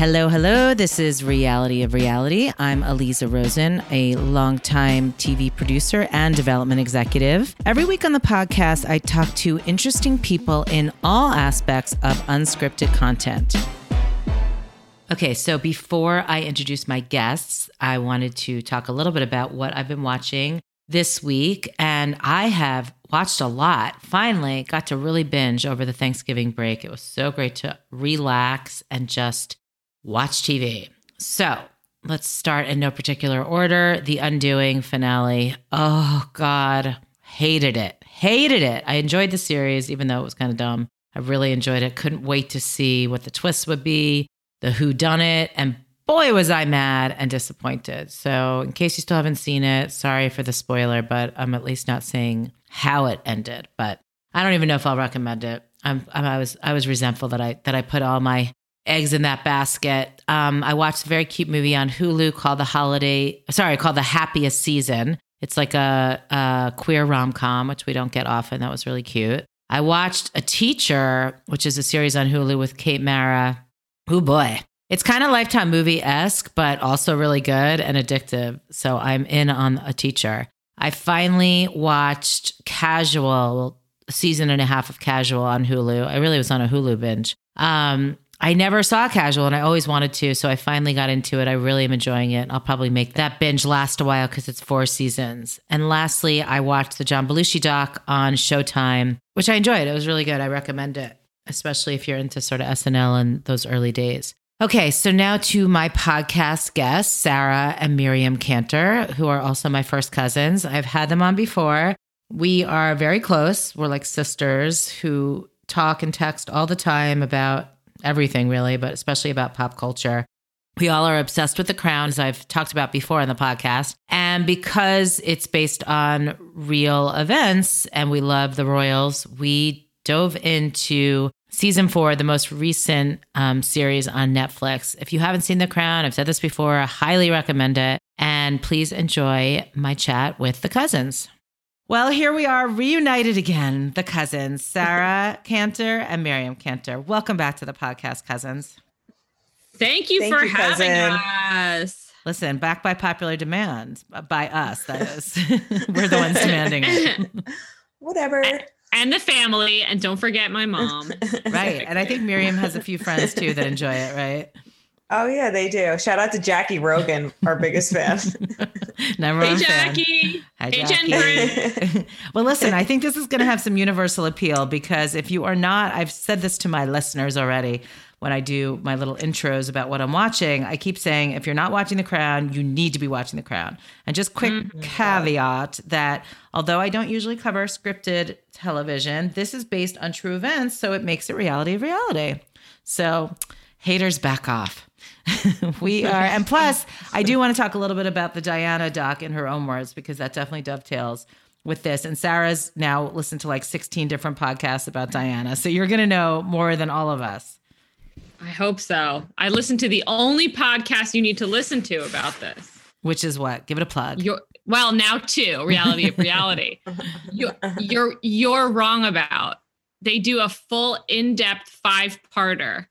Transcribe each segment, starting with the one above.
Hello, hello. This is Reality of Reality. I'm Aliza Rosen, a longtime TV producer and development executive. Every week on the podcast, I talk to interesting people in all aspects of unscripted content. Okay, so before I introduce my guests, I wanted to talk a little bit about what I've been watching this week. And I have watched a lot. Finally, got to really binge over the Thanksgiving break. It was so great to relax and just watch TV. So let's start in no particular order. The Undoing finale. Oh, God. Hated it. Hated it. I enjoyed the series, even though it was kind of dumb. I really enjoyed it. Couldn't wait to see what the twist would be, the who done it, and boy was I mad and disappointed. So, in case you still haven't seen it, sorry for the spoiler, but I'm at least not saying how it ended. But I don't even know if I'll recommend it. I'm, I'm, i was I was resentful that I that I put all my eggs in that basket. Um, I watched a very cute movie on Hulu called The Holiday, sorry, called The Happiest Season. It's like a, a queer rom com, which we don't get often. That was really cute. I watched A Teacher, which is a series on Hulu with Kate Mara. Oh boy. It's kind of Lifetime movie esque, but also really good and addictive. So I'm in on A Teacher. I finally watched Casual, season and a half of Casual on Hulu. I really was on a Hulu binge. Um, I never saw Casual and I always wanted to. So I finally got into it. I really am enjoying it. I'll probably make that binge last a while because it's four seasons. And lastly, I watched the John Belushi doc on Showtime, which I enjoyed. It was really good. I recommend it, especially if you're into sort of SNL and those early days. Okay, so now to my podcast guests, Sarah and Miriam Cantor, who are also my first cousins. I've had them on before. We are very close. We're like sisters who talk and text all the time about everything really, but especially about pop culture. We all are obsessed with The Crown, as I've talked about before on the podcast. And because it's based on real events and we love the royals, we dove into season four, the most recent um, series on Netflix. If you haven't seen The Crown, I've said this before, I highly recommend it. And please enjoy my chat with the cousins. Well, here we are reunited again, the cousins, Sarah Cantor and Miriam Cantor. Welcome back to the podcast, cousins. Thank you Thank for you, having cousin. us. Listen, back by popular demand, uh, by us, that is. We're the ones demanding it. Whatever. And the family, and don't forget my mom. right. And I think Miriam has a few friends too that enjoy it, right? Oh yeah, they do. Shout out to Jackie Rogan, our biggest fan. Number hey, Jackie. Hi, hey, Jackie. well, listen, I think this is going to have some universal appeal because if you are not, I've said this to my listeners already when I do my little intros about what I'm watching. I keep saying, if you're not watching The Crown, you need to be watching The Crown. And just quick mm-hmm. caveat that although I don't usually cover scripted television, this is based on true events, so it makes it reality of reality. So haters back off. we are, and plus, I do want to talk a little bit about the Diana doc in her own words because that definitely dovetails with this. And Sarah's now listened to like 16 different podcasts about Diana. So you're going to know more than all of us. I hope so. I listened to the only podcast you need to listen to about this. Which is what? Give it a plug. You're, well, now two, reality of reality. you, you're you're wrong about. They do a full in-depth five-parter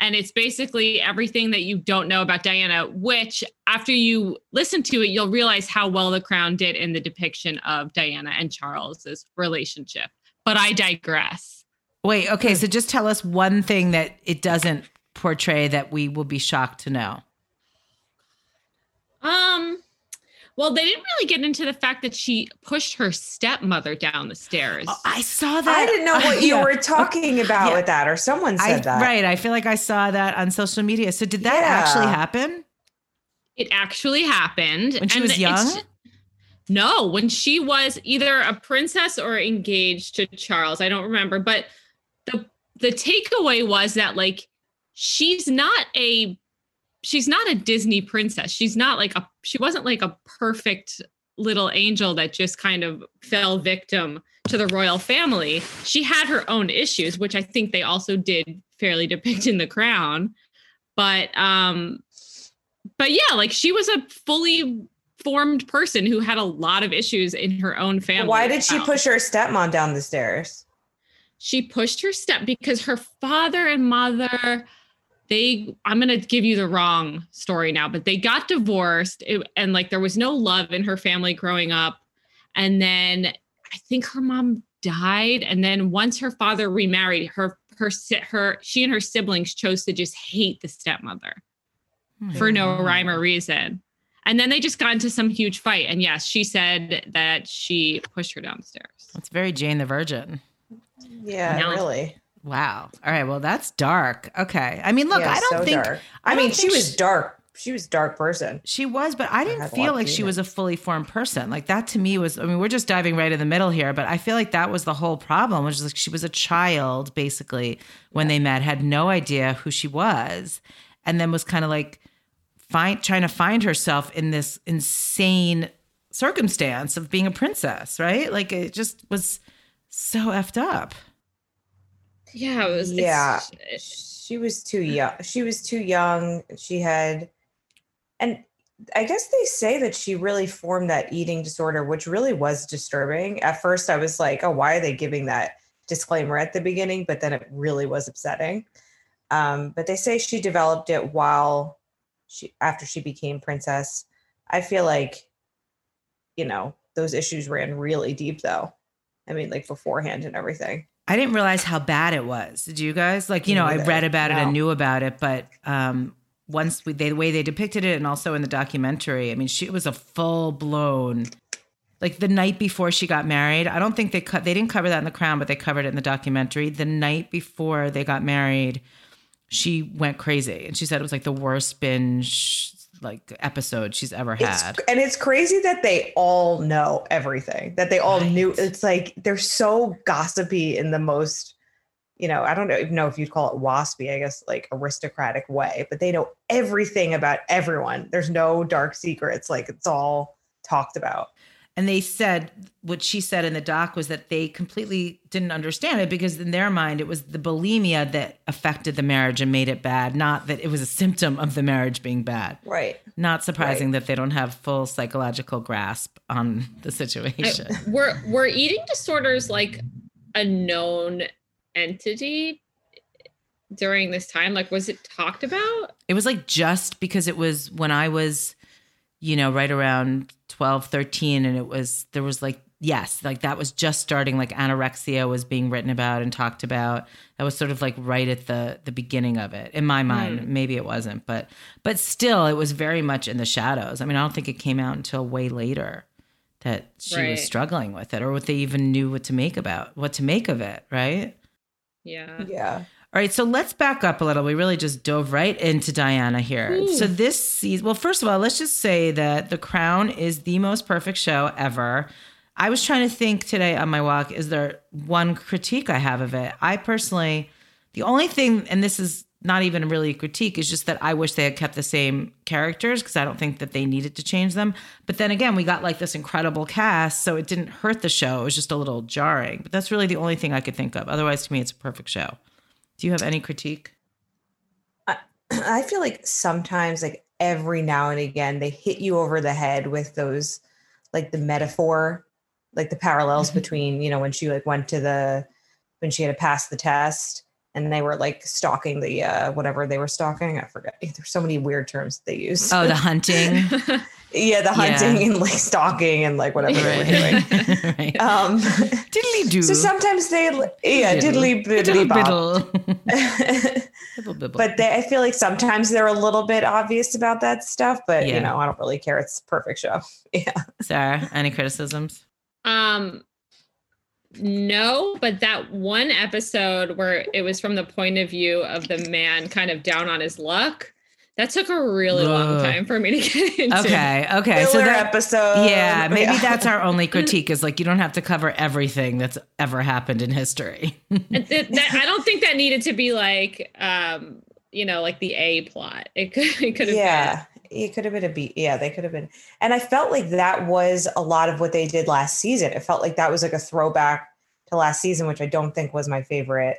and it's basically everything that you don't know about Diana, which after you listen to it, you'll realize how well The Crown did in the depiction of Diana and Charles's relationship. But I digress. Wait, okay, so just tell us one thing that it doesn't portray that we will be shocked to know. Um, well, they didn't really get into the fact that she pushed her stepmother down the stairs. Oh, I saw that. I didn't know what you yeah. were talking about yeah. with that, or someone said I, that. Right. I feel like I saw that on social media. So did that yeah. actually happen? It actually happened. When she and was young? No, when she was either a princess or engaged to Charles. I don't remember. But the the takeaway was that like she's not a she's not a Disney princess. She's not like a she wasn't like a perfect little angel that just kind of fell victim to the royal family. She had her own issues, which I think they also did fairly depict in The Crown. But um but yeah, like she was a fully formed person who had a lot of issues in her own family. Why did she push her stepmom down the stairs? She pushed her step because her father and mother they i'm going to give you the wrong story now but they got divorced it, and like there was no love in her family growing up. And then i think her mom died and then once her father remarried her her her she and her siblings chose to just hate the stepmother hmm. for no rhyme or reason. And then they just got into some huge fight and yes she said that she pushed her downstairs. That's very jane the virgin. Yeah now, really Wow. All right. Well, that's dark. Okay. I mean, look, yeah, I don't so think. Dark. I, I mean, she was dark. She was dark person. She was, but I didn't I feel like she was a fully formed person. Like that to me was. I mean, we're just diving right in the middle here, but I feel like that was the whole problem, which is like she was a child basically when yeah. they met, had no idea who she was, and then was kind of like find trying to find herself in this insane circumstance of being a princess, right? Like it just was so effed up. Yeah, it was. Yeah, she was too young. She was too young. She had, and I guess they say that she really formed that eating disorder, which really was disturbing. At first, I was like, "Oh, why are they giving that disclaimer at the beginning?" But then it really was upsetting. Um, but they say she developed it while she after she became princess. I feel like, you know, those issues ran really deep, though. I mean, like beforehand and everything. I didn't realize how bad it was. Did you guys? Like, you know, I read about it and knew about it, but um, once we, they, the way they depicted it, and also in the documentary, I mean, she was a full blown. Like the night before she got married, I don't think they cut. They didn't cover that in the Crown, but they covered it in the documentary. The night before they got married, she went crazy, and she said it was like the worst binge like episode she's ever had. It's, and it's crazy that they all know everything. That they all right. knew. It's like they're so gossipy in the most, you know, I don't even know if you'd call it waspy, I guess like aristocratic way, but they know everything about everyone. There's no dark secrets. Like it's all talked about. And they said what she said in the doc was that they completely didn't understand it because in their mind it was the bulimia that affected the marriage and made it bad, not that it was a symptom of the marriage being bad. Right. Not surprising right. that they don't have full psychological grasp on the situation. I, were were eating disorders like a known entity during this time? Like was it talked about? It was like just because it was when I was you know, right around 12, 13. And it was, there was like, yes, like that was just starting, like anorexia was being written about and talked about. That was sort of like right at the the beginning of it. In my mind, mm. maybe it wasn't, but but still it was very much in the shadows. I mean, I don't think it came out until way later that she right. was struggling with it or what they even knew what to make about what to make of it, right? Yeah. Yeah. All right, so let's back up a little. We really just dove right into Diana here. Ooh. So hmm. this season, well, first of all, let's just say that The Crown is the most perfect show ever. I was trying to think today on my walk, is there one critique I have of it? I personally, the only thing, and this is not even really a critique, is just that I wish they had kept the same characters because I don't think that they needed to change them. But then again, we got like this incredible cast, so it didn't hurt the show. It was just a little jarring. But that's really the only thing I could think of. Otherwise, to me, it's a perfect show. Do you have any critique? I, I feel like sometimes, like every now and again, they hit you over the head with those, like the metaphor, like the parallels mm-hmm. between, you know, when she like went to the, when she had to pass the test and they were like stalking the uh whatever they were stalking. I forget. There's so many weird terms they use. Oh, the hunting. yeah, the hunting yeah. and like stalking and like whatever right. they were doing. right. Um diddly do. So sometimes they yeah, diddly biddly bop. but they, I feel like sometimes they're a little bit obvious about that stuff, but yeah. you know, I don't really care. It's perfect show. Yeah. Sarah, any criticisms? Um no, but that one episode where it was from the point of view of the man kind of down on his luck. That took a really Ugh. long time for me to get into. Okay, okay. Filler so that episode. Yeah, maybe yeah. that's our only critique is like you don't have to cover everything that's ever happened in history. that, that, I don't think that needed to be like um, you know, like the A plot. It could it could have yeah. Been. It could have been a B. Yeah, they could have been. And I felt like that was a lot of what they did last season. It felt like that was like a throwback to last season, which I don't think was my favorite.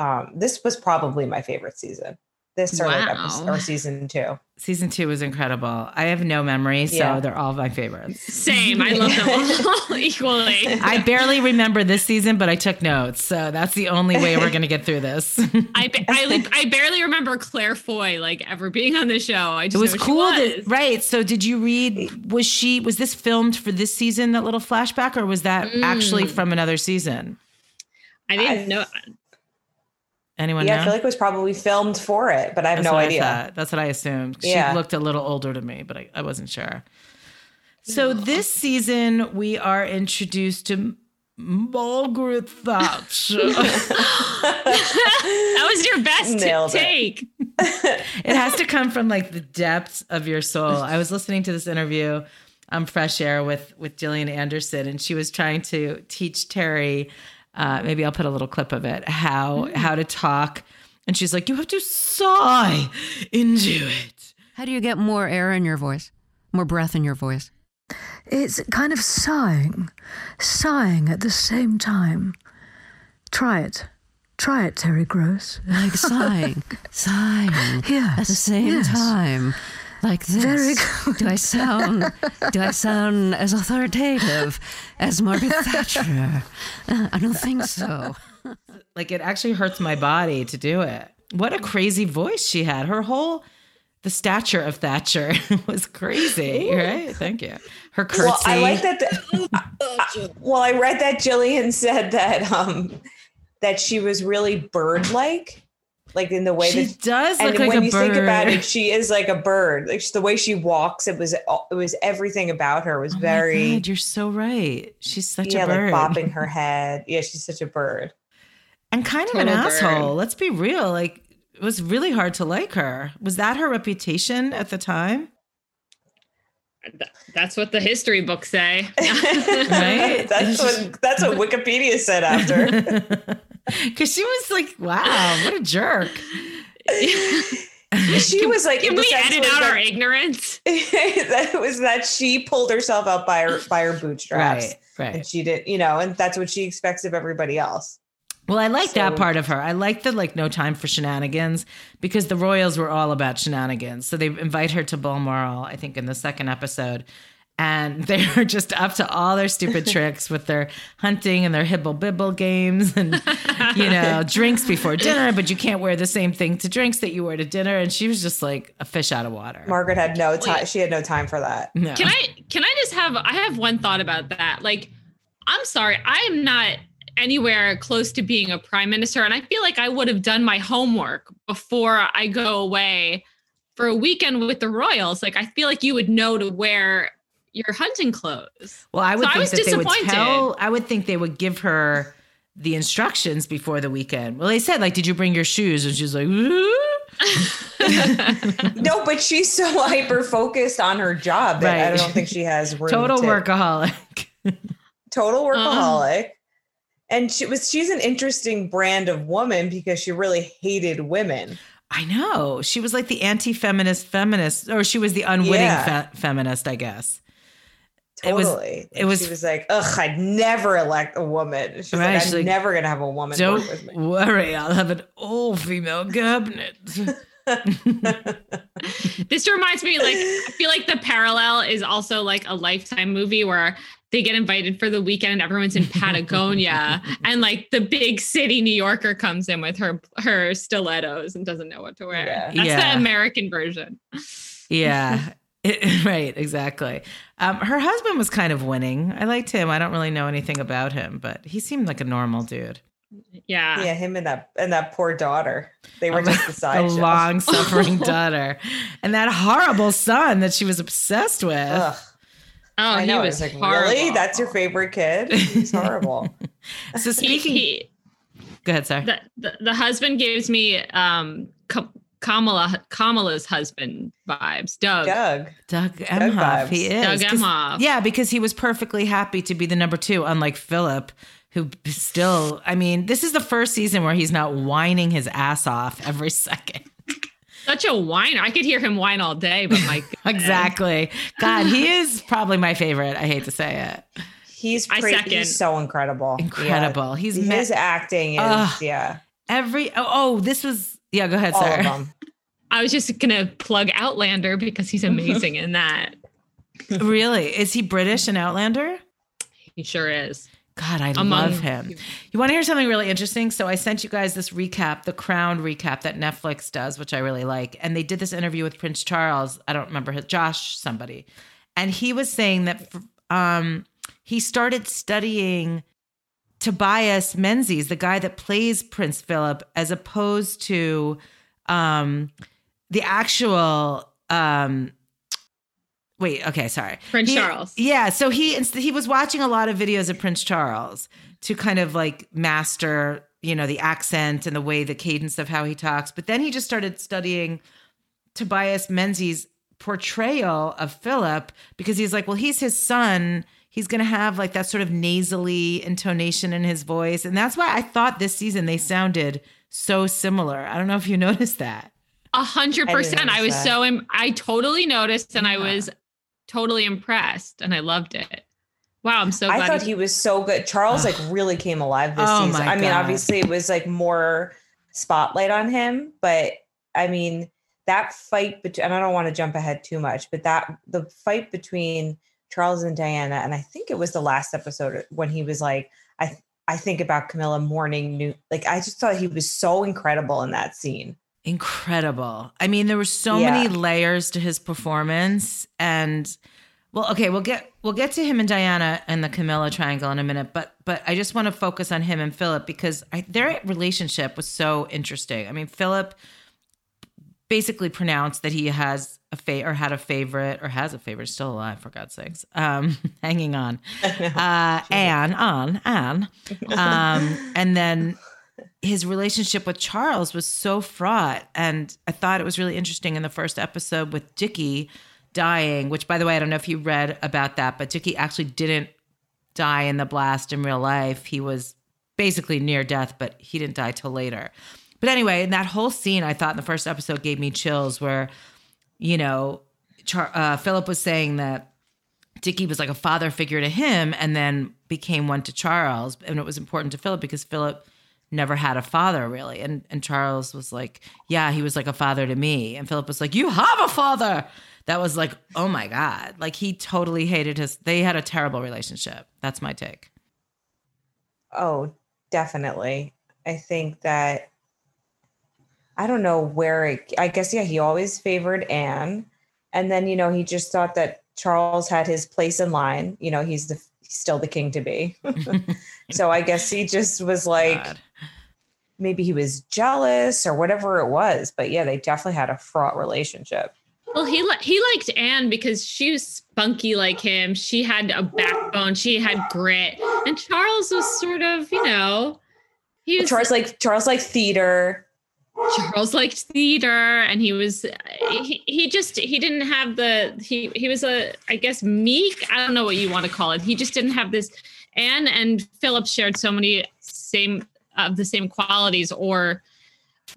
Um, this was probably my favorite season. This or like episode, or season two. Season two was incredible. I have no memory, so Yeah. they're all my favorites. Same. I love them all equally. I barely remember this season, but I took notes, so that's the only way we're gonna get through this. I, ba- I I barely remember Claire Foy like ever being on the show. I just It was know she cool, was. that, right? So, did you read? Was she? Was this filmed for this season? That little flashback, or was that actually Mm. from another season? I didn't I- know. Anyone Yeah, know? I feel like it was probably filmed for it, but I have That's no idea. That's what I assumed. Yeah. She looked a little older to me, but I, I wasn't sure. So this season, we are introduced to Margaret Thatcher. that was your best Nailed it. take. it has to come from like the depths of your soul. I was listening to this interview on Fresh Air with with Gillian Anderson, and she was trying to teach Terry. Uh, maybe I'll put a little clip of it. How how to talk, and she's like, "You have to sigh into it." How do you get more air in your voice? More breath in your voice? It's kind of sighing, sighing at the same time. Try it. Try it, Terry Gross. Like sighing, sighing Yes, at the same yes. time. Like this. Very good. Do I sound do I sound as authoritative as Margaret Thatcher? Uh, I don't think so. Like it actually hurts my body to do it. What a crazy voice she had. Her whole the stature of Thatcher was crazy, right? Thank you. Her curtsy. Well, I like that. The, I- I- well, I read that Gillian said that um that she was really bird-like, like in the way that She that. does And like when a you bird. think about it, she is like a bird. Like the way she walks, it was it was everything about her was Oh my very God, you're so right. She's such yeah, a bird. like bopping her head. Yeah, she's such a bird. and kind of an bird. asshole. Let's be real. Like it was really hard to like her. Was that her reputation at the time? That's what the history books say. Right? that's what that's what Wikipedia said after. Because she was like, wow, what a jerk. she was like, Can we edit out that- our ignorance? that was that she pulled herself up by her by her bootstraps. Right, right. And she did, you know, and that's what she expects of everybody else. Well, I like that part of her. I like the like no time for shenanigans because the Royals were all about shenanigans. So they invite her to Balmoral, I think, in the second episode. And they're just up to all their stupid tricks with their hunting and their hibble bibble games and, you know, drinks before dinner, but you can't wear the same thing to drinks that you wear to dinner. And she was just like a fish out of water. Margaret had no time. She had no time for that. no. Can I can I just have I have one thought about that. Like I'm sorry, I am not anywhere close to being a prime minister and I feel like I would have done my homework before I go away for a weekend with the royals. Like I feel like you would know to wear your hunting clothes. Well, I would So I think was that they would disappointed. tell. I would think they would give her the instructions before the weekend. Well, they said like, "Did you bring your shoes?" And she's like, "Ooh." No, but she's so hyper focused on her job that I don't think she has room. "Total to- workaholic." total Uh-huh. workaholic. And she was she's an interesting brand of woman because she really hated women. I know she was like the anti-feminist feminist, or she was the unwitting Yeah. fe- feminist, I guess. It was- Totally. it was- she was like, ugh, I'd never elect a woman. She's Right, like, she's I'm like, never gonna have a woman Don't work with me. worry, I'll have an all-female cabinet. This reminds me, like, I feel like the parallel is also like a lifetime movie where they get invited for the weekend and everyone's in Patagonia and like the big city New Yorker comes in with her her stilettos and doesn't know what to wear. Yeah. That's Yeah. the American version. yeah. It- right, exactly. Um, her husband was kind of winning. I liked him. I don't really know anything about him, but he seemed like a normal dude. Yeah. Yeah, him and that and that poor daughter. They were Um, just the the side show. long suffering daughter and that horrible son that she was obsessed with. Ugh, Oh, I know. he It's was like, horrible. really? That's your favorite kid? It's horrible. So speaking, he- go ahead, sorry. the, the the husband gives me um Ka- Kamala Kamala's husband vibes. Doug. Doug. Doug Emhoff, he is. Doug 'Cause- Emhoff. Yeah, because he was perfectly happy to be the number two, unlike Philip, who still, I mean, this is the first season where he's not whining his ass off every second. Such a whiner. I could hear him whine all day, but my exactly. God, he is probably my favorite. I hate to say it. He's I pretty, second. he's so incredible. Incredible. He's Yeah. ma- his acting is Ugh. yeah. Every, oh, oh, this was, yeah, go ahead, All sir. of them. I was just gonna plug Outlander because he's amazing in that. really? Is he British in Outlander? He sure is. God, I Among- love him. You want to hear something really interesting? So I sent you guys this recap, the Crown recap that Netflix does, which I really like. And they did this interview with Prince Charles. I don't remember his Josh somebody, and he was saying that um, he started studying Tobias Menzies, the guy that plays Prince Philip, as opposed to um, the actual. Um, wait, okay, sorry. Prince He- Charles. Yeah, so he he was watching a lot of videos of Prince Charles to kind of like master, you know, the accent and the way the cadence of how he talks. But then he just started studying Tobias Menzies' portrayal of Philip because he's like, well, he's his son. He's going to have like that sort of nasally intonation in his voice. And that's why I thought this season they sounded so similar. I don't know if you noticed that. A hundred percent. I was that. so Im- I totally noticed and I was totally impressed and I loved it. Wow, I'm so glad. I thought he was so good. Charles like really came alive this Oh season. my I mean, obviously it was like more spotlight on him, but I mean that fight between and I don't want to jump ahead too much, but that the fight between Charles and Diana, and I think it was the last episode uh, when he was like, I I think about Camilla mourning new like I just thought he was so incredible in that scene. incredible. I mean, there were so Yeah. many layers to his performance, and well, okay, we'll get we'll get to him and Diana and the Camilla triangle in a minute, but but I just want to focus on him and Philip because I, their relationship was so interesting. I mean, Philip basically pronounced that he has a fa- or had a favorite or has a favorite still alive for God's sakes, um, hanging on, uh, Anne on Anne, um, and then his relationship with Charles was so fraught. And I thought it was really interesting in the first episode with Dickie dying, which, by the way, I don't know if you read about that, but Dickie actually didn't die in the blast in real life. He was basically near death, but he didn't die till later. But anyway, that whole scene, I thought in the first episode gave me chills where, you know, Char- uh, Philip was saying that Dickie was like a father figure to him and then became one to Charles. And it was important to Philip because Philip never had a father really. And and Charles was like, Yeah, he was like a father to me. And Philip was like, You have a father. That was like, oh my God. Like he totally hated his they had a terrible relationship. That's my take. Oh, definitely. I think that I don't know where it, I guess yeah, he always favored Anne. And then, you know, he just thought that Charles had his place in line. You know, he's the he's still the king to be. so I guess he just was like God. maybe he was jealous or whatever it was. But yeah, they definitely had a fraught relationship. Well, he li- he liked Anne because she was spunky like him. She had a backbone. She had grit, and Charles was sort of, you know, he was Charles like Charles like theater. Charles liked theater, and he was he, he just he didn't have the he he was a I guess meek. I don't know what you want to call it. He just didn't have this. Anne and Philip shared so many same of the same qualities, or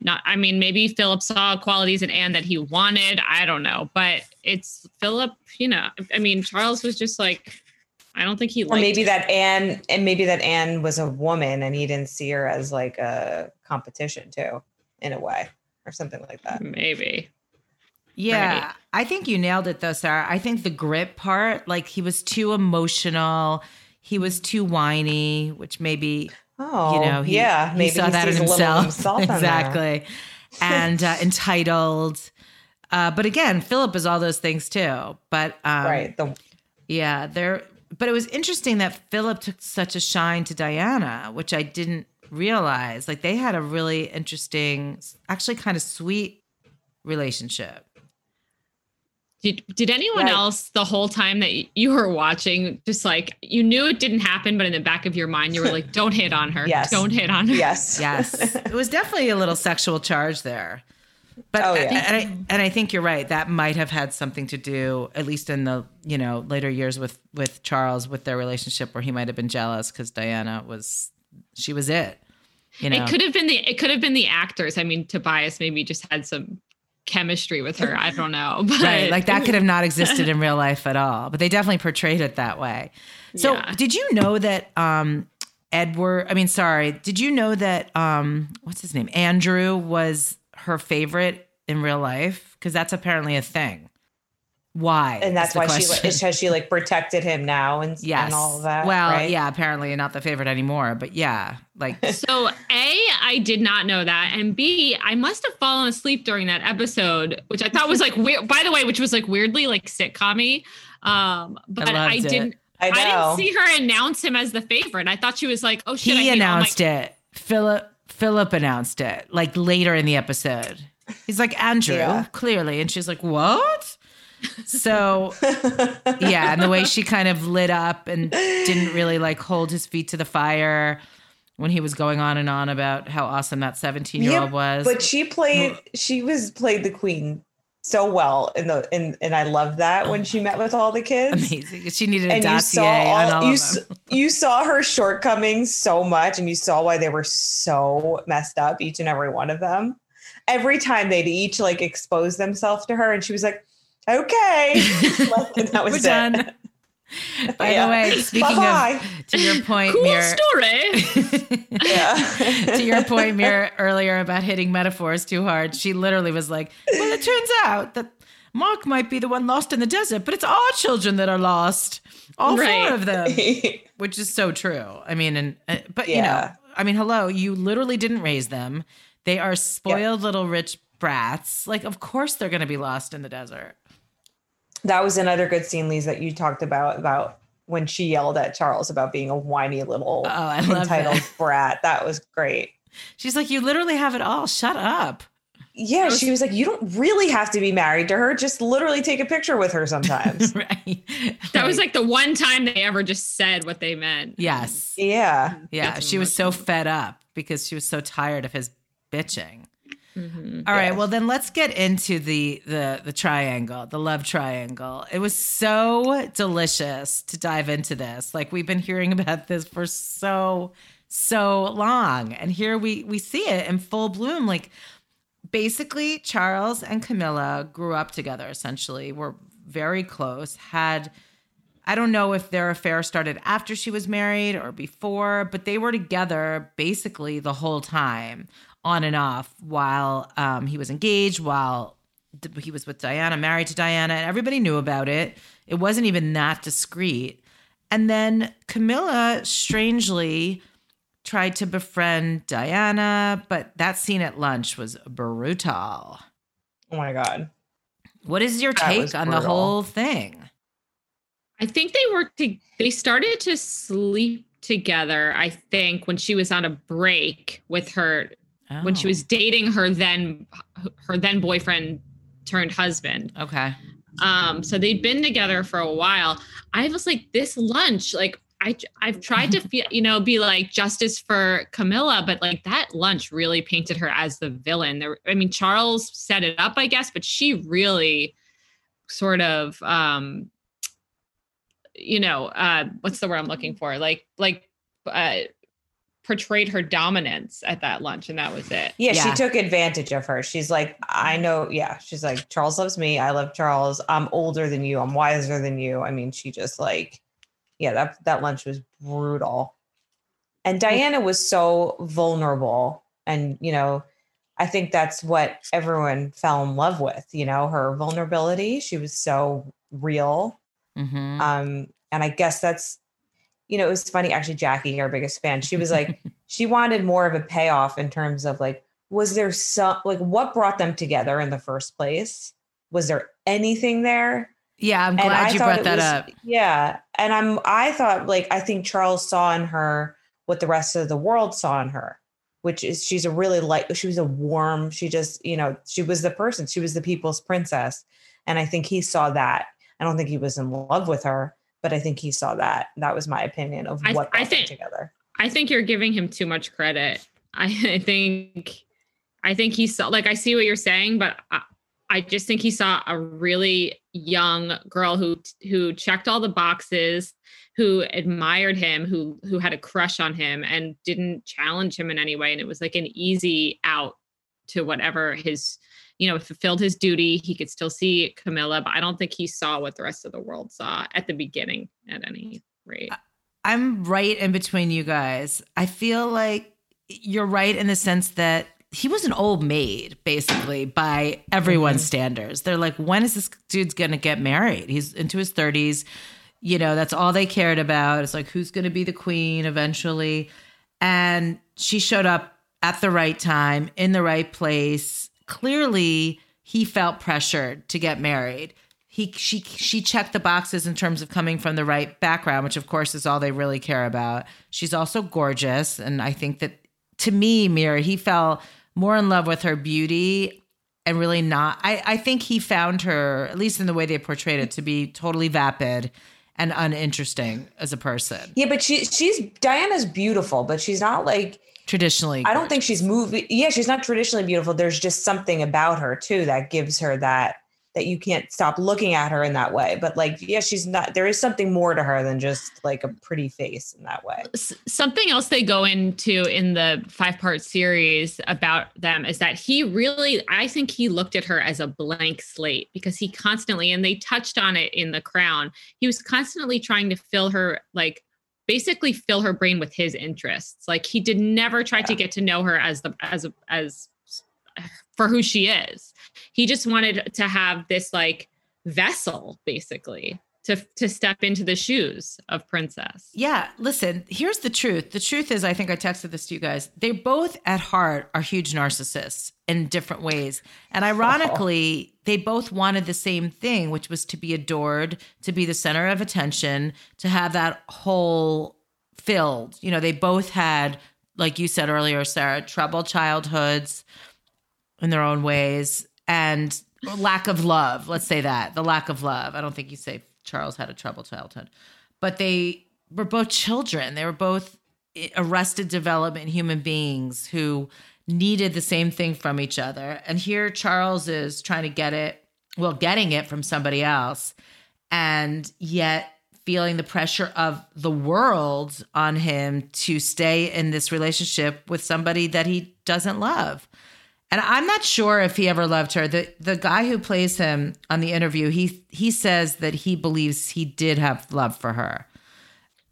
not. I mean, maybe Philip saw qualities in Anne that he wanted. I don't know, but it's Philip. You know, I mean, Charles was just like. I don't think he liked Or liked maybe that Anne and maybe that Anne was a woman and he didn't see her as like a competition too, in a way, or something like that. maybe. Yeah, Right. I think you nailed it though, Sarah. I think the grip part, like he was too emotional, he was too whiny, which maybe Oh, you know, he, yeah, he maybe saw that in sees a little of himself, himself exactly, and uh, entitled. Uh, but again, Philip is all those things too. But um, right. The yeah, there. But it was interesting that Philip took such a shine to Diana, which I didn't realize. Like they had a really interesting, actually kind of sweet relationship. Did, did anyone Right. else the whole time that you were watching just like you knew it didn't happen but in the back of your mind you were like don't hit on her Yes. don't hit on her yes, Yes, it was definitely a little sexual charge there. But Oh, yeah. and, I, and I think you're right. That might have had something to do, at least in the you know later years with with Charles, with their relationship, where he might have been jealous because Diana was she was it. You know, it could have been the it could have been the actors i mean tobias maybe just had some chemistry with her i don't know but right? Like that could have not existed in real life at all. But they definitely portrayed it that way. So, Yeah. did you know that um Edward? I mean, sorry, did you know that um what's his name? Andrew was her favorite in real life? Because that's apparently a thing. Why? and that's the why she question. like, has she like protected him now and, yes. and all of that. well, right? yeah, apparently not the favorite anymore, but yeah, like So A, I did not know that, and B, I must have fallen asleep during that episode, which I thought was like weird. By the way, which was like weirdly like sitcom-y. Um, but I, loved it. didn't. I I, didn't see her announce him as the favorite. I thought she was like, "Oh shit!" He hate all my- announced it. Philip Philip announced it like later in the episode. He's like Andrew, Yeah. clearly, and she's like, "What?" So yeah, and the way she kind of lit up and didn't really like hold his feet to the fire when he was going on and on about how awesome that 17 year old was. But she played she was played the queen so well in the in and I love that when she met with all the kids. Amazing. She needed a And you dossier saw on all, all you, of s- them. you saw her shortcomings so much and you saw why they were so messed up each and every one of them. Every time they'd each like expose themselves to her and she was like, "Okay." like, that was We're it. done. By Yeah. the way, speaking Bye-bye. of to your point, cool Mir, story. Yeah. to your point, Mir, earlier about hitting metaphors too hard, she literally was like, Well, it turns out that Mark might be the one lost in the desert, but it's our children that are lost. All Right. four of them. Which is so true. I mean, and uh, but you know, I mean, hello, you literally didn't raise them. They are spoiled little rich brats. Like, of course they're gonna be lost in the desert. That was another good scene, Lise, that you talked about about when she yelled at Charles about being a whiny little Oh, I entitled that. brat. That was great. She's like, You literally have it all. Shut up. Yeah, she was like, you don't really have to be married to her. Just literally take a picture with her sometimes. right. That was like the one time they ever just said what they meant. Yes. yeah. Yeah, Gets she was so fed up because she was so tired of his bitching. Mhm. All right, Yes. well then let's get into the the the triangle, the love triangle. It was so delicious to dive into this. Like we've been hearing about this for so so long, and here we we see it in full bloom. Like basically, Charles and Camilla grew up together. Essentially, were very close. Had I don't know if their affair started after she was married or before, but they were together basically the whole time, on and off, while um, he was engaged, while he was with Diana, married to Diana, and everybody knew about it. It wasn't even that discreet. And then Camilla strangely tried to befriend Diana, but that scene at lunch was brutal. Oh my God. What is your That take on the whole thing? I think they were to, they started to sleep together. I think when she was on a break with her when she Oh, was dating her then her then boyfriend turned husband. okay. Um, so they'd been together for a while. I was like, this lunch, like I I've tried to feel, you know, be like justice for Camilla, but like that lunch really painted her as the villain. There, I mean, Charles set it up, I guess, but she really sort of um you know, uh what's the word I'm looking for? Like like uh portrayed her dominance at that lunch and that was it. Yeah, Yeah. she took advantage of her. She's like, I know. Yeah, she's like, Charles loves me. I love Charles. I'm older than you. I'm wiser than you. I mean, she just like, yeah, that that lunch was brutal. And Diana was so vulnerable, and you know, I think that's what everyone fell in love with. You know, her vulnerability. She was so real. Hmm Um, and I guess that's, you know, it was funny. Actually, Jackie, our biggest fan, she was like, she wanted more of a payoff in terms of like, was there some like what brought them together in the first place? Was there anything there? Yeah, I'm glad you brought that was- up. Yeah, and I'm I thought like I think Charles saw in her what the rest of the world saw in her, which is she's a really like she was a warm. She just you know she was the person. She was the people's princess, and I think he saw that. I don't think he was in love with her, but I think he saw that. That was my opinion of I- what I them think- together. I think you're giving him too much credit. I, I think I think he saw like I see what you're saying, but I, I just think he saw a really young girl who who checked all the boxes, who admired him, who who had a crush on him and didn't challenge him in any way and it was like an easy out to whatever his you know, fulfilled his duty. He could still see Camilla, but I don't think he saw what the rest of the world saw at the beginning at any rate. I'm right in between you guys. I feel like you're right in the sense that he was an old maid basically by everyone's mm-hmm. standards. They're like, when is this dude's gonna get married? He's into his 30s. You know, that's all they cared about. It's like, who's gonna be the queen eventually? And she showed up at the right time, in the right place. Clearly, he felt pressured to get married. He she she checked the boxes in terms of coming from the right background, which of course is all they really care about. She's also gorgeous, and I think that to me, Mira, he fell more in love with her beauty and really not. I I think he found her, at least in the way they portrayed it, to be totally vapid and uninteresting as a person. Yeah, but she she's Diana's beautiful, but she's not like Traditionally, I don't think she's movie. Yeah, she's not traditionally beautiful. There's just something about her too that gives her that that you can't stop looking at her in that way. But like, yeah, she's not. There is something more to her than just like a pretty face in that way. S- something else they go into in the five part series about them is that he really i think he looked at her as a blank slate because he constantly and they touched on it in the crown he was constantly trying to fill her like basically fill her brain with his interests. Like he did never try to get to know her as the as as for who she is. He just wanted to have this like vessel basically to to step into the shoes of princess Yeah, listen, here's the truth. The truth is, I think I texted this to you guys. They both at heart are huge narcissists in different ways. And ironically, they both wanted the same thing, which was to be adored, to be the center of attention, to have that whole filled. You know, they both had, like you said earlier, Sarah, troubled childhoods in their own ways and lack of love. Let's say that the lack of love. I don't think you say Charles had a troubled childhood, but they were both children. They were both arrested development human beings who needed the same thing from each other. And here Charles is trying to get it, well, getting it from somebody else, and yet feeling the pressure of the world on him to stay in this relationship with somebody that he doesn't love. And I'm not sure if he ever loved her. The the guy who plays him on the interview, he he says that he believes he did have love for her.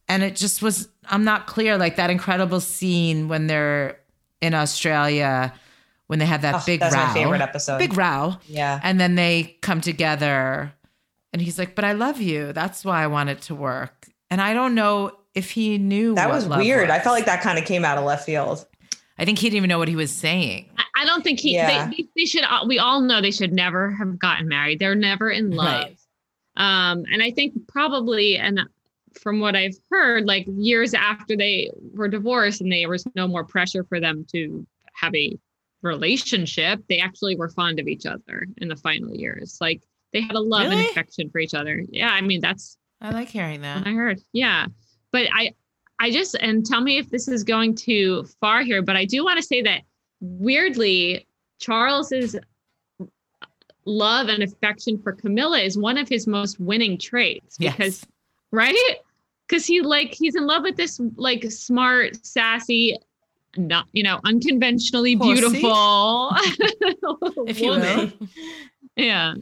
And it just was I'm not clear like that incredible scene when they're in Australia when they have that Oh, big that's row. my favorite episode. Big row. Yeah. And then they come together and he's like, "But I love you. That's why I want it to work." And I don't know if he knew That was weird. I felt like that kind of came out of left field. I think he didn't even know what he was saying. I- I don't think he. Yeah. They, they, they should. We all know they should never have gotten married. They're never in love. Right. Um, and I think probably, and from what I've heard, like years after they were divorced and there was no more pressure for them to have a relationship, they actually were fond of each other in the final years. Like they had a love and affection for each other. Yeah, I mean that's I like hearing that. I heard. Yeah. But I I just and tell me if this is going too far here, but I do want to say that weirdly, Charles's love and affection for Camilla is one of his most winning traits Yes. because right? Because he like he's in love with this like smart, sassy, not you know, unconventionally Pussy? beautiful if woman. Yeah.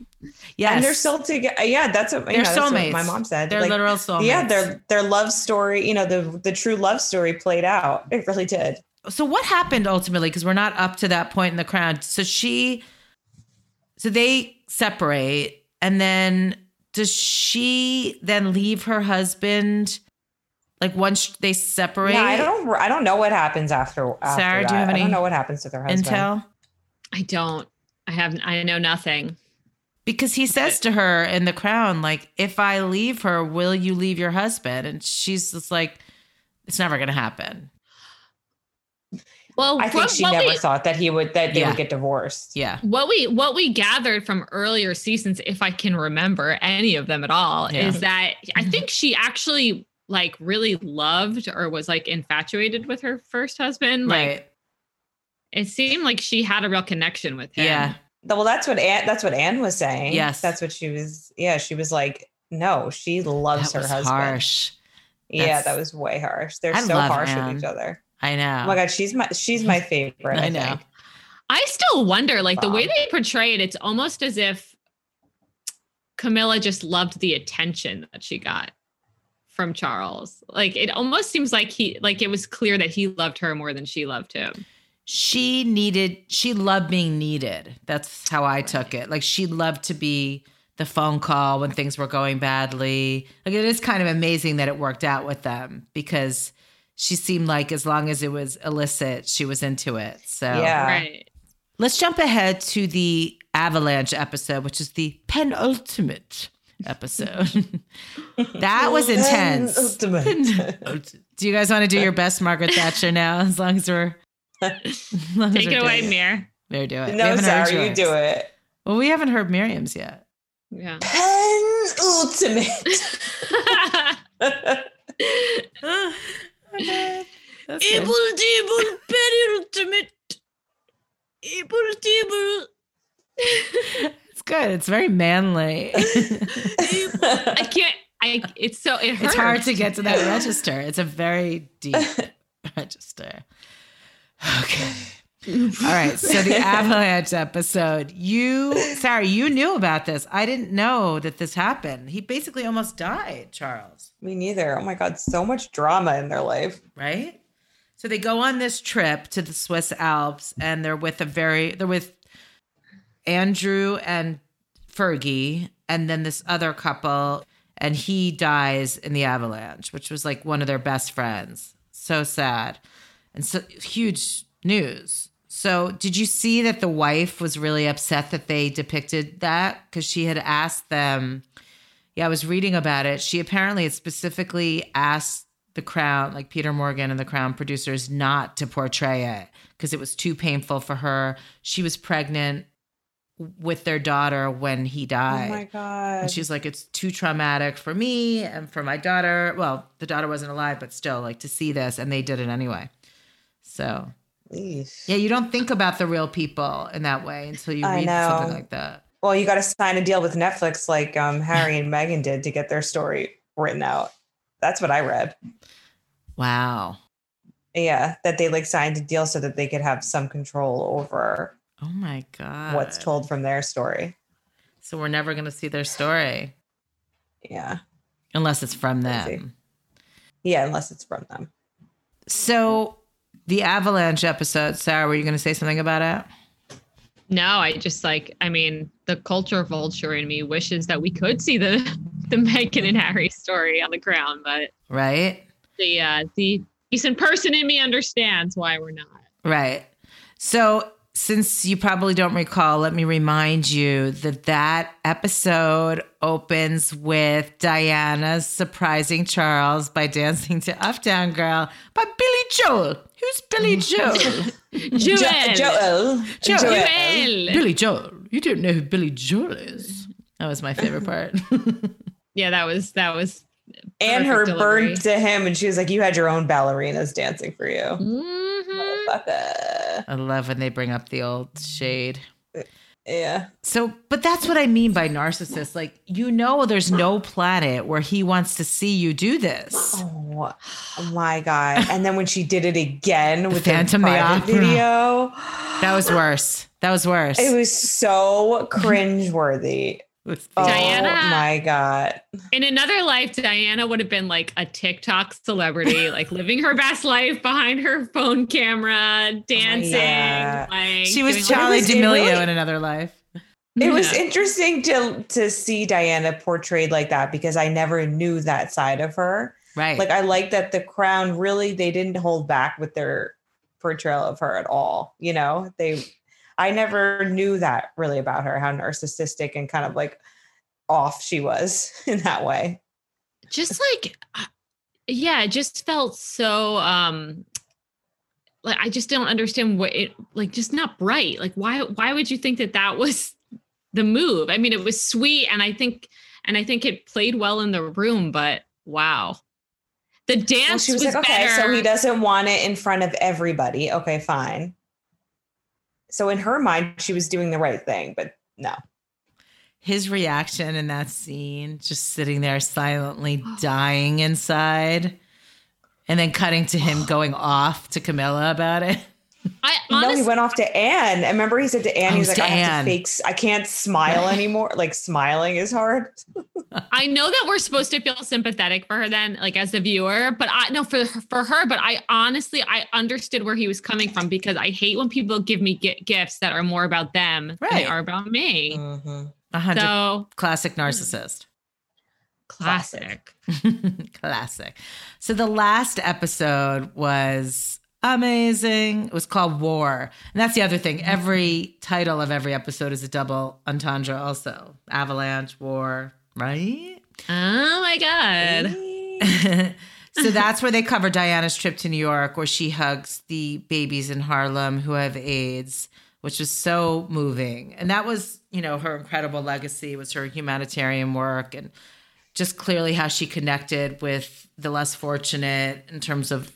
Yes. And they're still together. Yeah, that's what, They're know, that's what soulmates. my mom said. They're Like, literal soulmates. Yeah, their their love story, you know, the the true love story played out. It really did. so what happened ultimately? Because we're not up to that point in the crown. So she, so they separate, and then does she then leave her husband? Like once they separate, Yeah, I don't I don't know what happens after. after Sarah, do you that. have I don't know what happens to their husband. intel. I don't. I have I know nothing. Because he says to her in the crown, like, if I leave her, will you leave your husband? And she's just like, it's never gonna happen. Well, I think what- she what never we- thought that he would that they Yeah. would get divorced. Yeah. what we what we gathered from earlier seasons if i can remember any of them at all Yeah. is that i mm-hmm. think she actually like really loved or was like infatuated with her first husband like right. It seemed like she had a real connection with him Yeah. Well, that's what Anne, that's what Anne was saying. Yes. that's what she was. Yeah, she was like, no, she loves That her husband. harsh. Yeah, that was way harsh. They're I so love harsh Anne. with each other. I know. Oh my god, she's my she's my favorite. I I, know. think. i still wonder like the way they portray it it's almost as if camilla just loved the attention that she got from charles like it almost seems like he like it was clear that he loved her more than she loved him she needed she loved being needed. That's how I took it. Like she loved to be the phone call when things were going badly. Like it is kind of amazing that it worked out with them because she seemed like as long as it was illicit, she was into it. So Yeah. Right. let's jump ahead to the avalanche episode, which is the penultimate episode. that was intense. Do you guys want to do your best Margaret Thatcher now? As long as we're as long as Take we're it away, doing Mir. Do it. No, haven't heard you do it. Well, we haven't heard Miriam's yet. Yeah. Penultimate. That's good. penultimate. It's good. It's very manly. I can't. I. It's so. It hurts. it's hard to get to that register. It's a very deep register. Okay. All right. So the avalanche episode. You, sorry, you knew about this. I didn't know that this happened. He basically almost died, Charles. Me neither. Oh my God, so much drama in their life. right? So they go on this trip to the Swiss Alps and they're with a very they're with Andrew and Fergie and then this other couple and he dies in the avalanche, which was like one of their best friends. So sad. And so huge news. So did you see that the wife was really upset that they depicted that cuz she had asked them yeah, I was reading about it. She apparently had specifically asked the Crown, like Peter Morgan and the Crown producers, not to portray it because it was too painful for her. She was pregnant with their daughter when he died. Oh my God. And she's like, it's too traumatic for me and for my daughter. Well, the daughter wasn't alive, but still, like to see this, and they did it anyway. So, Eesh. yeah, you don't think about the real people in that way until you read know. something like that. Well, you got to sign a deal with Netflix like um, Harry and Meghan did to get their story written out. That's what I read. Wow. Yeah, that they like signed a deal so that they could have some control over Oh my God. what's told from their story. So we're never going to see their story Yeah. unless it's from them. Yeah, unless it's from them. So the Avalanche episode, Sarah, were you going to say something about it? No, I just like. I mean, the culture vulture in me wishes that we could see the the Meghan and Harry story on the ground, but Right? the uh, the decent person in me understands why we're not. Right. So since you probably don't recall, let me remind you that that episode opens with Diana surprising Charles by dancing to Uptown Girl by Billy Joel. Who's Billy Joel? Joel. Jo- Joel. Joel. Joel. Billy Joel. You don't know who Billy Joel is. That was my favorite part. Yeah, that was that was. And her delivery. burned to him, and she was like, "You had your own ballerinas dancing for you." Mhm. I love when they bring up the old shade. Yeah. So, but that's what I mean by narcissist. Like, you know, there's no planet where he wants to see you do this. Oh, my god! And then when she did it again with Phantom the the Opera. video, That was worse. That was worse. it was so cringeworthy. Oh Diana- my god! In another life, Diana would have been like a TikTok celebrity, like living her best life behind her phone camera, dancing. yeah. Like she was Charli D'Amelio really- in another life. It was interesting to to see Diana portrayed like that because I never knew that side of her. Right. Like I like that the Crown really they didn't hold back with their portrayal of her at all. You know, they I never knew that really about her, how narcissistic and kind of like off she was in that way. just like yeah it just felt so um like i just don't understand what it like just not bright like why why would you think that that was the move i mean it was sweet and i think and i think it played well in the room but wow the dance Well, she was, was, like, okay, so he doesn't want it in front of everybody. Okay, fine. So in her mind, she was doing the right thing, but no. His reaction in that scene, just sitting there silently dying inside, and then cutting to him going off to Camilla about it. I I no, he went off to Anne. I remember he said to Anne, Oh, he was it's like, I have Anne. to fake, I can't smile anymore. like smiling is hard. I know that we're supposed to feel sympathetic for her then, like as a viewer, but I know for for her. But I honestly, I understood where he was coming from because I hate when people give me gi- gifts that are more about them than they are about me. Mhm. A hundred So classic narcissist. classic. Classic. So the last episode was amazing. It was called War. And that's the other thing. Every title of every episode is a double entendre, also. Avalanche, War, right? Oh my god. so that's where they cover Diana's trip to New York, where she hugs the babies in Harlem who have AIDS, which was so moving. And that was, you know, her incredible legacy was her humanitarian work and just clearly how she connected with the less fortunate in terms of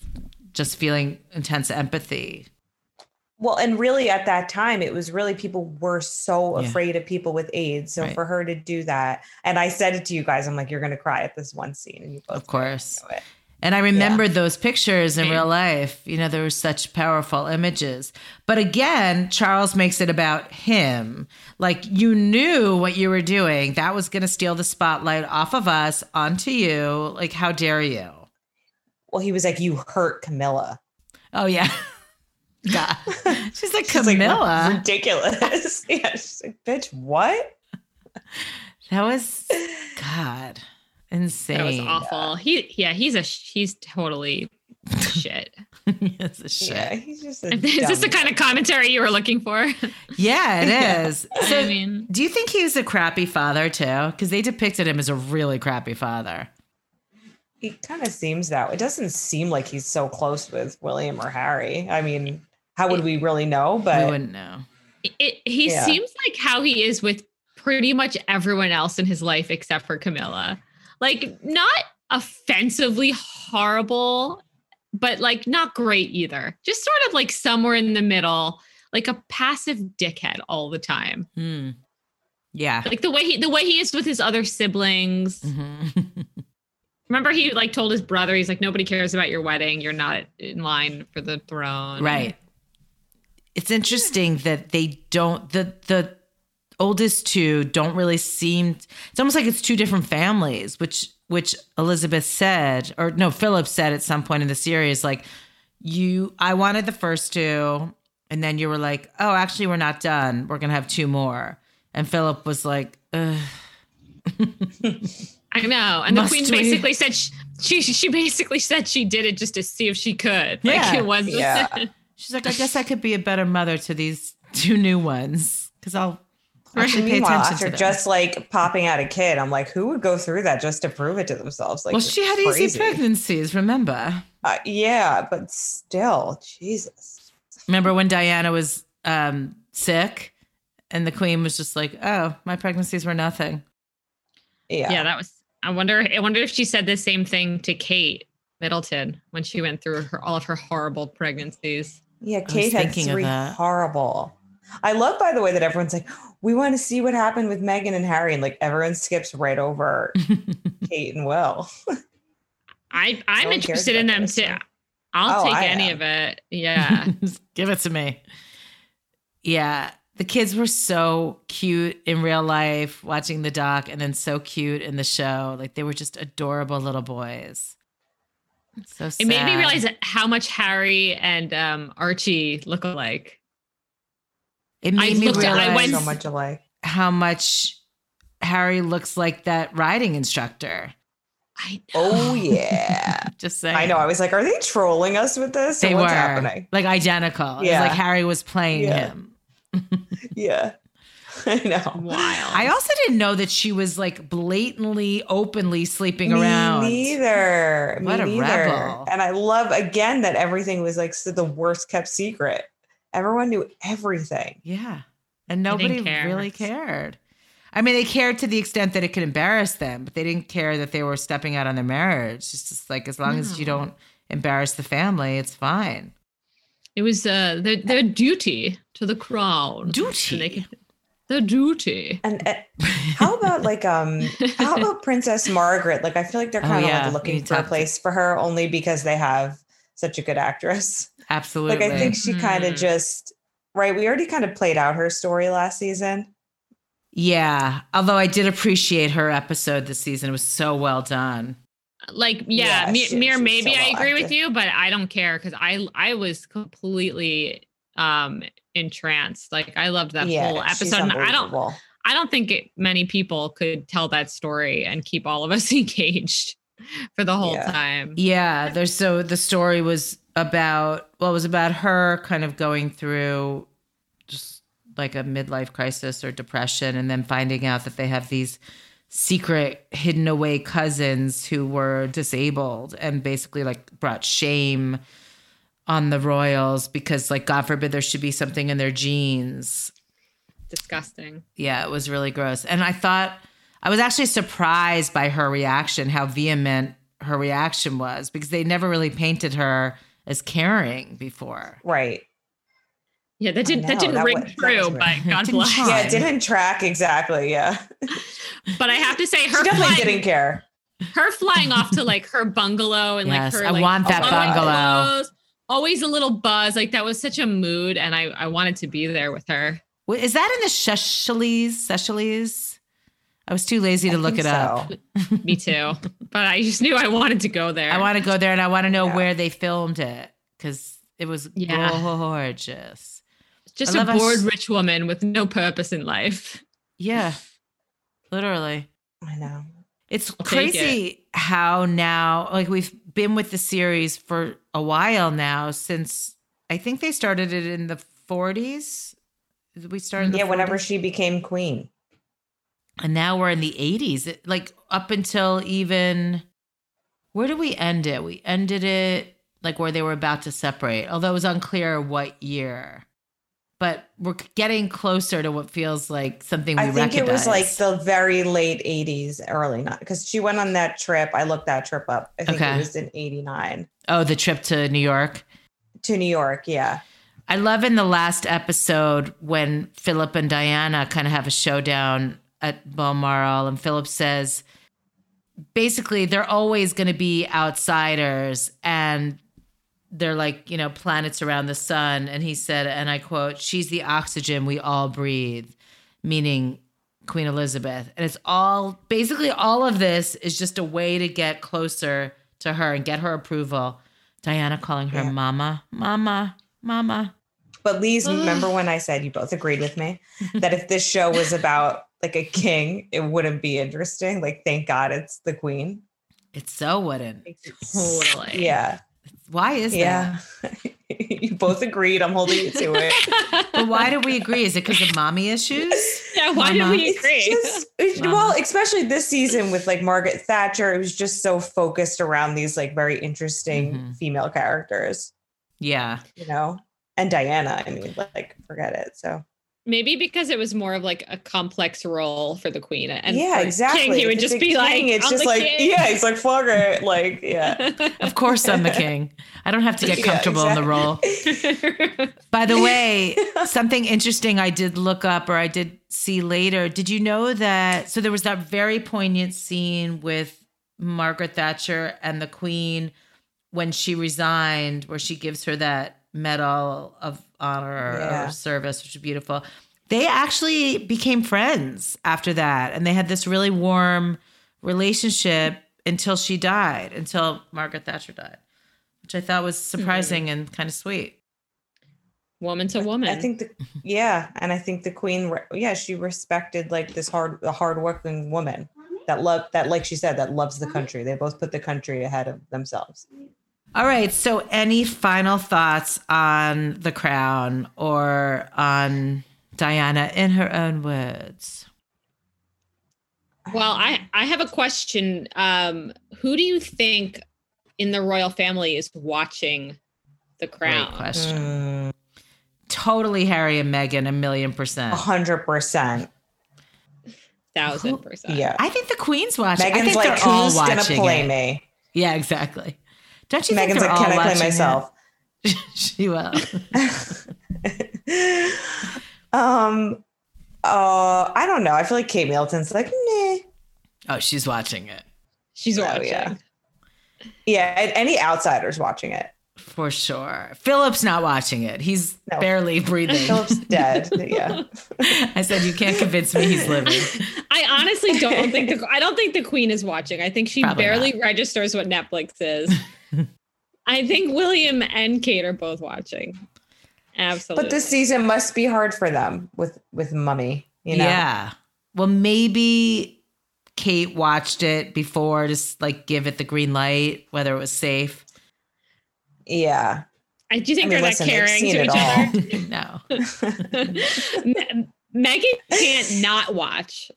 just feeling intense empathy. Well, and really at that time, it was really people were so Yeah. afraid of people with AIDS. So Right. for her to do that, and I said it to you guys, I'm like, you're going to cry at this one scene. And you both Of course. And I remembered those pictures in real life. You know, there were such powerful images. But again, Charles makes it about him. Like you knew what you were doing. That was going to steal the spotlight off of us onto you. Like, how dare you? Well, he was like, you hurt Camilla. Oh, yeah. God. She's like, She's like, Camilla. ridiculous. yeah. She's like, bitch, what? that was, God, insane. That was awful. He yeah, he's a sh- he's totally shit. it's a shit. Yeah, he's just a Is this the kind of commentary you were looking for? Yeah, it is. Yeah. So, I mean, do you think he was a crappy father too? Because they depicted him as a really crappy father. He kind of seems that. way. It doesn't seem like he's so close with William or Harry. I mean, how would we really know? But we But wouldn't know. it, he Yeah. seems like how he is with pretty much everyone else in his life except for Camilla. Like not offensively horrible, but like not great either. Just sort of like somewhere in the middle, like a passive dickhead all the time. Hmm. Yeah. Like the way he the way he is with his other siblings. Mhm. Remember he like told his brother he's like nobody cares about your wedding. You're not in line for the throne. right. It's interesting that they don't the the oldest two don't really seem it's almost like it's two different families, which which Elizabeth said, or no, Philip said at some point in the series, like, you I wanted the first two, and then you were like, Oh, actually we're not done. We're gonna have two more. And Philip was like, Ugh. I know. And the queen we? basically said she, she she basically said she did it just to see if she could. Like Yeah. it was Yeah. She's like, I guess I could be a better mother to these two new ones because I'll Right. actually pay meanwhile, attention after to them. just like popping out a kid, I'm like, who would go through that just to prove it to themselves? Like, well, she had crazy. easy pregnancies. Remember? Uh, yeah, but still, Jesus. Remember when Diana was um, sick, and the queen was just like, "Oh, my pregnancies were nothing." Yeah. yeah, that was I wonder I wonder if she said the same thing to Kate Middleton when she went through her all of her horrible pregnancies. Yeah, Kate had thinking of three horrible. I love, by the way, that everyone's like, we want to see what happened with Meghan and Harry, and like everyone skips right over Kate and Will. I I'm No interested in them too. I'll Oh, take I any am. of it. Yeah. Give it to me. Yeah, the kids were so cute in real life watching the doc, and then so cute in the show. Like they were just adorable little boys. So sad. it made me realize how much Harry and um, Archie look alike. It made I me looked at- realize went- so much alike. how much Harry looks like that riding instructor. I know. Oh yeah. Just saying. I know. I was like, are they trolling us with this? They what's were happening? like identical. It Yeah. was like Harry was playing Yeah. him. Yeah. I know. Wild. I also didn't know that she was like blatantly, openly sleeping Me around. neither. What a Me neither. rebel. And I love again that everything was like so the worst kept secret. Everyone knew everything. Yeah. And nobody care. really cared. I mean, they cared to the extent that it could embarrass them, but they didn't care that they were stepping out on their marriage. It's just like as long as you don't embarrass the family, it's fine. It was uh, their, their duty to the crown. Duty? And The duty. And uh, how about like um how about Princess Margaret? Like I feel like they're Oh, kind of yeah. like looking need for a talk- place for her only because they have such a good actress. Absolutely. Like I think she kind of just right. We already kind of played out her story last season. yeah. Although I did appreciate her episode this season. It was so well done. Like yeah, Yeah, Mi- she- Mir, maybe so I well agree with you, but I don't care because I I was completely um entranced. Like I loved that yeah, whole episode. And I don't. I don't think it, many people could tell that story and keep all of us engaged for the whole Yeah. time. Yeah, there's so the story was about well, it was about her kind of going through just like a midlife crisis or depression and then finding out that they have these secret hidden away cousins who were disabled and basically like brought shame on the royals because like god forbid there should be something in their genes Disgusting. yeah, it was really gross. And I thought I was actually surprised by her reaction, how vehement her reaction was, because they never really painted her as caring before. Right. Yeah, that didn't that didn't that ring was- that true, was but. God bless. try. Yeah, it didn't track exactly. Yeah, But I have to say, she her definitely flying, didn't care. her flying off to like her bungalow and Yes, like her I like, want that bungalow. clothes, always a little buzz. Like that was such a mood, and I I wanted to be there with her. Wait, Is that in the Seychelles? Seychelles? I was too lazy to I look think it up. Me too. but I just knew I wanted to go there. I want to go there and I want to know Yeah. where they filmed it because it was Yeah. gorgeous. Just a love us- bored rich woman with no purpose in life. Yeah, literally. I know. It's I'll take crazy how now, like we've been with the series for a while now since I think they started it in the 40s. We started in the Yeah, whenever she became queen. and now we're in the 80s. It, like up until even where did we end it? We ended it like where they were about to separate, although it was unclear what year. But we're getting closer to what feels like something we I think it was like the very late 80s, early not because she went on that trip. I looked that trip up. I think Okay. it was in 89 oh, the trip to New York. to New York. Yeah. I love in the last episode when Philip and Diana kind of have a showdown at Balmoral, and Philip says, basically, they're always going to be outsiders, and they're like, you know, planets around the sun. And he said, and I quote, "She's the oxygen we all breathe," meaning Queen Elizabeth. And it's all basically all of this is just a way to get closer to her and get her approval. Diana calling her Yeah. mama, mama, mama. But Lise, remember when I said you both agreed with me that if this show was about like a king, it wouldn't be interesting. Like, thank God it's the queen. It so wouldn't. Totally. Yeah. Why is Yeah. you both agreed. I'm holding you to it. But why do we agree? Is it because of mommy issues? yeah, why did Mama. we agree? just- it's- well, especially this season with like Margaret Thatcher, it was just so focused around these like very interesting Mhm. female characters, Yeah. you know, and Diana. I mean, like, forget it. So Maybe because it was more of like a complex role for the queen. And yeah, exactly. King, he would it's just a be like, king, it's just like, king." yeah, he's like, fuck it. Like, yeah. Of course I'm the king. I don't have to get Yeah, comfortable in the role. By the way, something interesting I did look up or I did see later. Did you know that? So there was that very poignant scene with Margaret Thatcher and the Queen when she resigned, where she gives her that medal of honor Yeah. or service, which is beautiful. They actually became friends after that. And they had this really warm relationship until she died, until Margaret Thatcher died, which I thought was hmm. surprising and kind of sweet. woman to woman. I think the yeah, and I think the queen, yeah, she respected like this hard, the hardworking woman that love that, like she said, that loves the country. They both put the country ahead of themselves. All right. So, any final thoughts on the crown or on Diana in her own words? Well, I I have a question. Um, who do you think in the royal family is watching the Crown? Great crown? question. Mm, Totally Harry and Meghan, a million percent. A percent. hundred percent. Thousand percent. Yeah. I think the Queen's watching. I think like, they're all who's gonna watching play it. me? Yeah, exactly. Don't you Meghan's think like, they're can I play myself? she will. um, uh, I don't know. I feel like Kate Middleton's like, nah. Oh, she's watching it. She's Oh, watching. yeah. Yeah, and any outsiders watching it. For sure. Philip's not watching it. He's No. barely breathing. Philip's dead. Yeah. I said, you can't convince me he's living. I honestly don't think the I don't think the queen is watching. I think she Probably barely registers what Netflix is. I think William and Kate are both watching. Absolutely. But this season must be hard for them with with mummy. You know. Yeah. Well, maybe Kate watched it before, just like give it the green light, whether it was safe. Yeah. I do you think I mean, they're listen, not caring to each all. other? no. Me- Meghan can't not watch.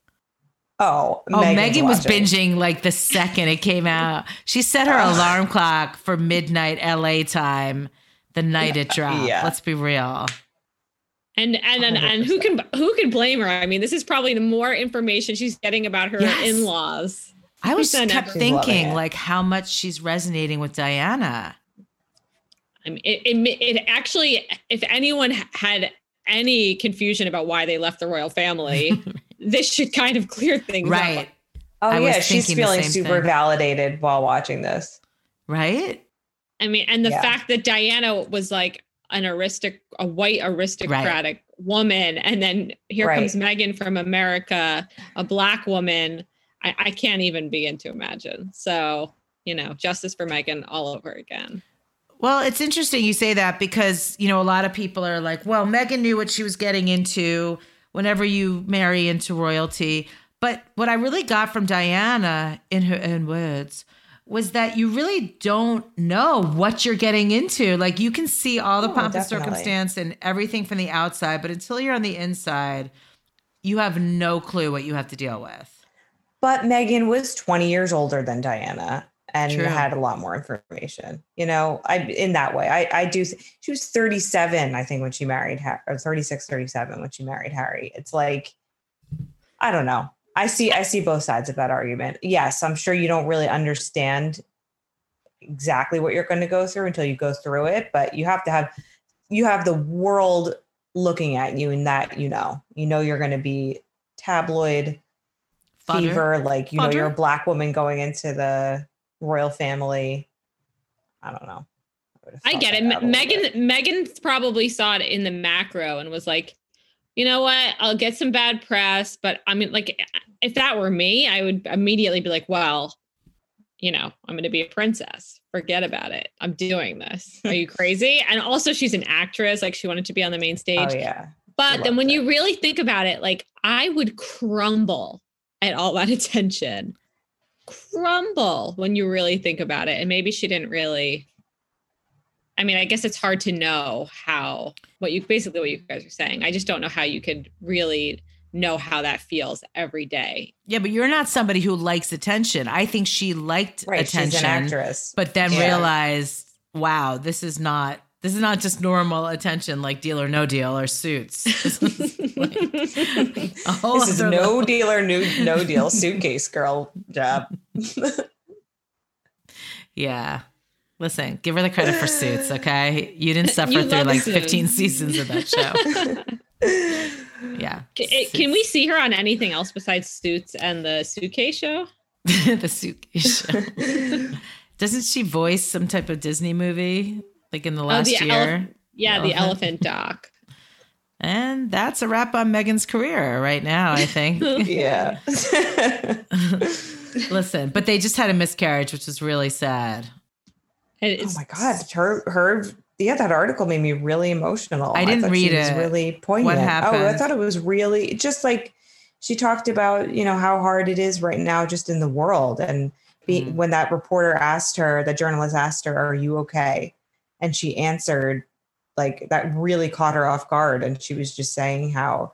Oh, Oh, Meghan's Meghan was watching. binging like the second it came out. She set her alarm clock for midnight LA time the night it dropped. Yeah. Let's be real. And and and, and who can who can blame her? I mean, this is probably the more information she's getting about her Yes. in-laws. I was She's done kept everything. Thinking like how much she's resonating with Diana. I mean, it, it, it actually, if anyone had any confusion about why they left the royal family, this should kind of clear things Right. up. Oh I yeah, she's feeling super thing. validated while watching this. Right? I mean, and the Yeah. fact that Diana was like an aristic, a white aristocratic woman, and then here Right. comes Meghan from America, a black woman. I, I can't even begin to imagine. So, you know, justice for Meghan all over again. Well, it's interesting you say that because, you know, a lot of people are like, well, Meghan knew what she was getting into whenever you marry into royalty. But what I really got from Diana in her own words was that you really don't know what you're getting into. Like you can see all the Oh, pomp and circumstance and everything from the outside, but until you're on the inside, you have no clue what you have to deal with. But Meghan was 20 years older than Diana and True. had a lot more information. You know, I in that way. I I do she was 37 I think when she married Harry or 36 37 when she married Harry. It's like I don't know. I see I see both sides of that argument. Yes, I'm sure you don't really understand exactly what you're going to go through until you go through it, but you have to have you have the world looking at you and that you know. You know you're going to be tabloid Fodder. fever like you know you're a black woman going into the royal family i don't know would've I get it. Me- little bit. Meghan Meghan probably saw it in the macro and was like, you know what? I'll get some bad press, but I mean, like, if that were me, I would immediately be like, well, you know, I'm going to be a princess. Forget about it. I'm doing this. Are you crazy? And also, she's an actress. Like, she wanted to be on the main oh, stage. oh yeah But then when it. you really think about it, like I would crumble at all that attention. Crumble when you really think about it. And maybe she didn't really. I mean, I guess it's hard to know how what you basically what you guys are saying. I just don't know how you could really know how that feels every day. Yeah, but you're not somebody who likes attention. I think she liked right attention. she's an actress but then Yeah. realized, wow, this is not this is not just normal attention like Deal or No Deal or Suits. This is like this is no level. deal or no, no deal suitcase girl job Yeah. Listen, give her the credit for Suits, okay? You didn't suffer You through like Suits. 15 seasons of that show. Yeah. Can, eh, can we see her on anything else besides Suits and the suitcase show? the Suitcase show. Doesn't she voice some type of Disney movie like in the last Oh, the year? elef- yeah, the Elephant. elephant doc. And that's a wrap on Meghan's career right now, I think. yeah Listen, but they just had a miscarriage, which is really sad. And oh my god her her yeah that article made me really emotional I didn't thought read she was it. really poignant What happened? oh i thought it was really just like she talked about you know how hard it is right now just in the world and be, Mhm. when that reporter asked her the journalist asked her are you okay and she answered like that really caught her off guard and she was just saying how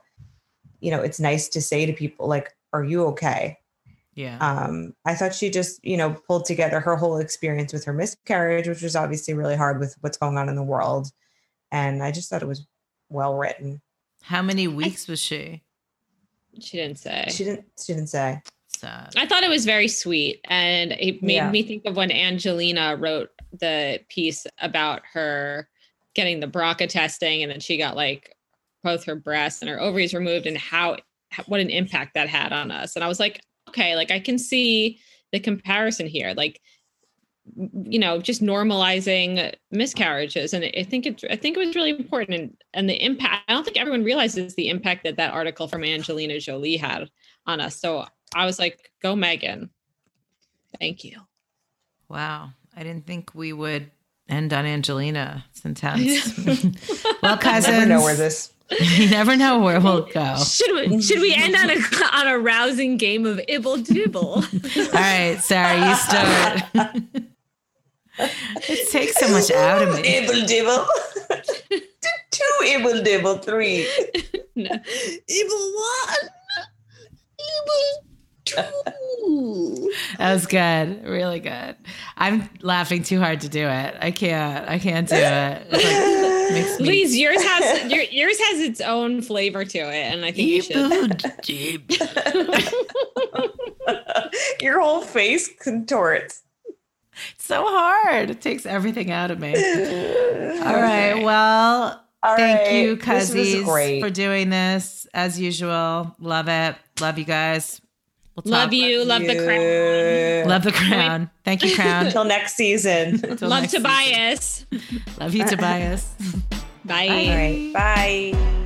you know it's nice to say to people like are you okay Yeah. um, I thought she just, you know, pulled together her whole experience with her miscarriage, which was obviously really hard with what's going on in the world. And I just thought it was well written. How many weeks was she? she didn't say. She didn't. She didn't say. Sad. I thought it was very sweet. And it made Yeah. me think of when Angelina wrote the piece about her getting the BRCA testing and then she got like both her breasts and her ovaries removed and how what an impact that had on us. And I was like, okay, like I can see the comparison here. Like you know just normalizing miscarriages and i think it i think it was really important and, and the impact i don't think everyone realizes the impact that that article from angelina jolie had on us so i was like go meghan thank you Wow. I didn't think we would end on Angelina. It's intense. well, cousins. Never know where this. you never know where we'll go. should we should we end on a on a rousing game of ibble dibble All right, Sarah, you start. it takes so much out of me. Ibble dibble. Two ibble dibble, three. no. ibble one ibble two That was good. Really good. I'm laughing too hard to do it. I can't. I can't do it. It's like, me Please, yours has your, yours has its own flavor to it, and I think you should. Your whole face contorts. It's so hard. It takes everything out of me. All right. Well, All thank right, you, this was for doing this as usual. Love it. Love you guys. We'll Love you, love the crown, Love the crown. Thank you, crown. Until next season. Until love next season. Tobias. Love you, Tobias. Bye. All right. Bye.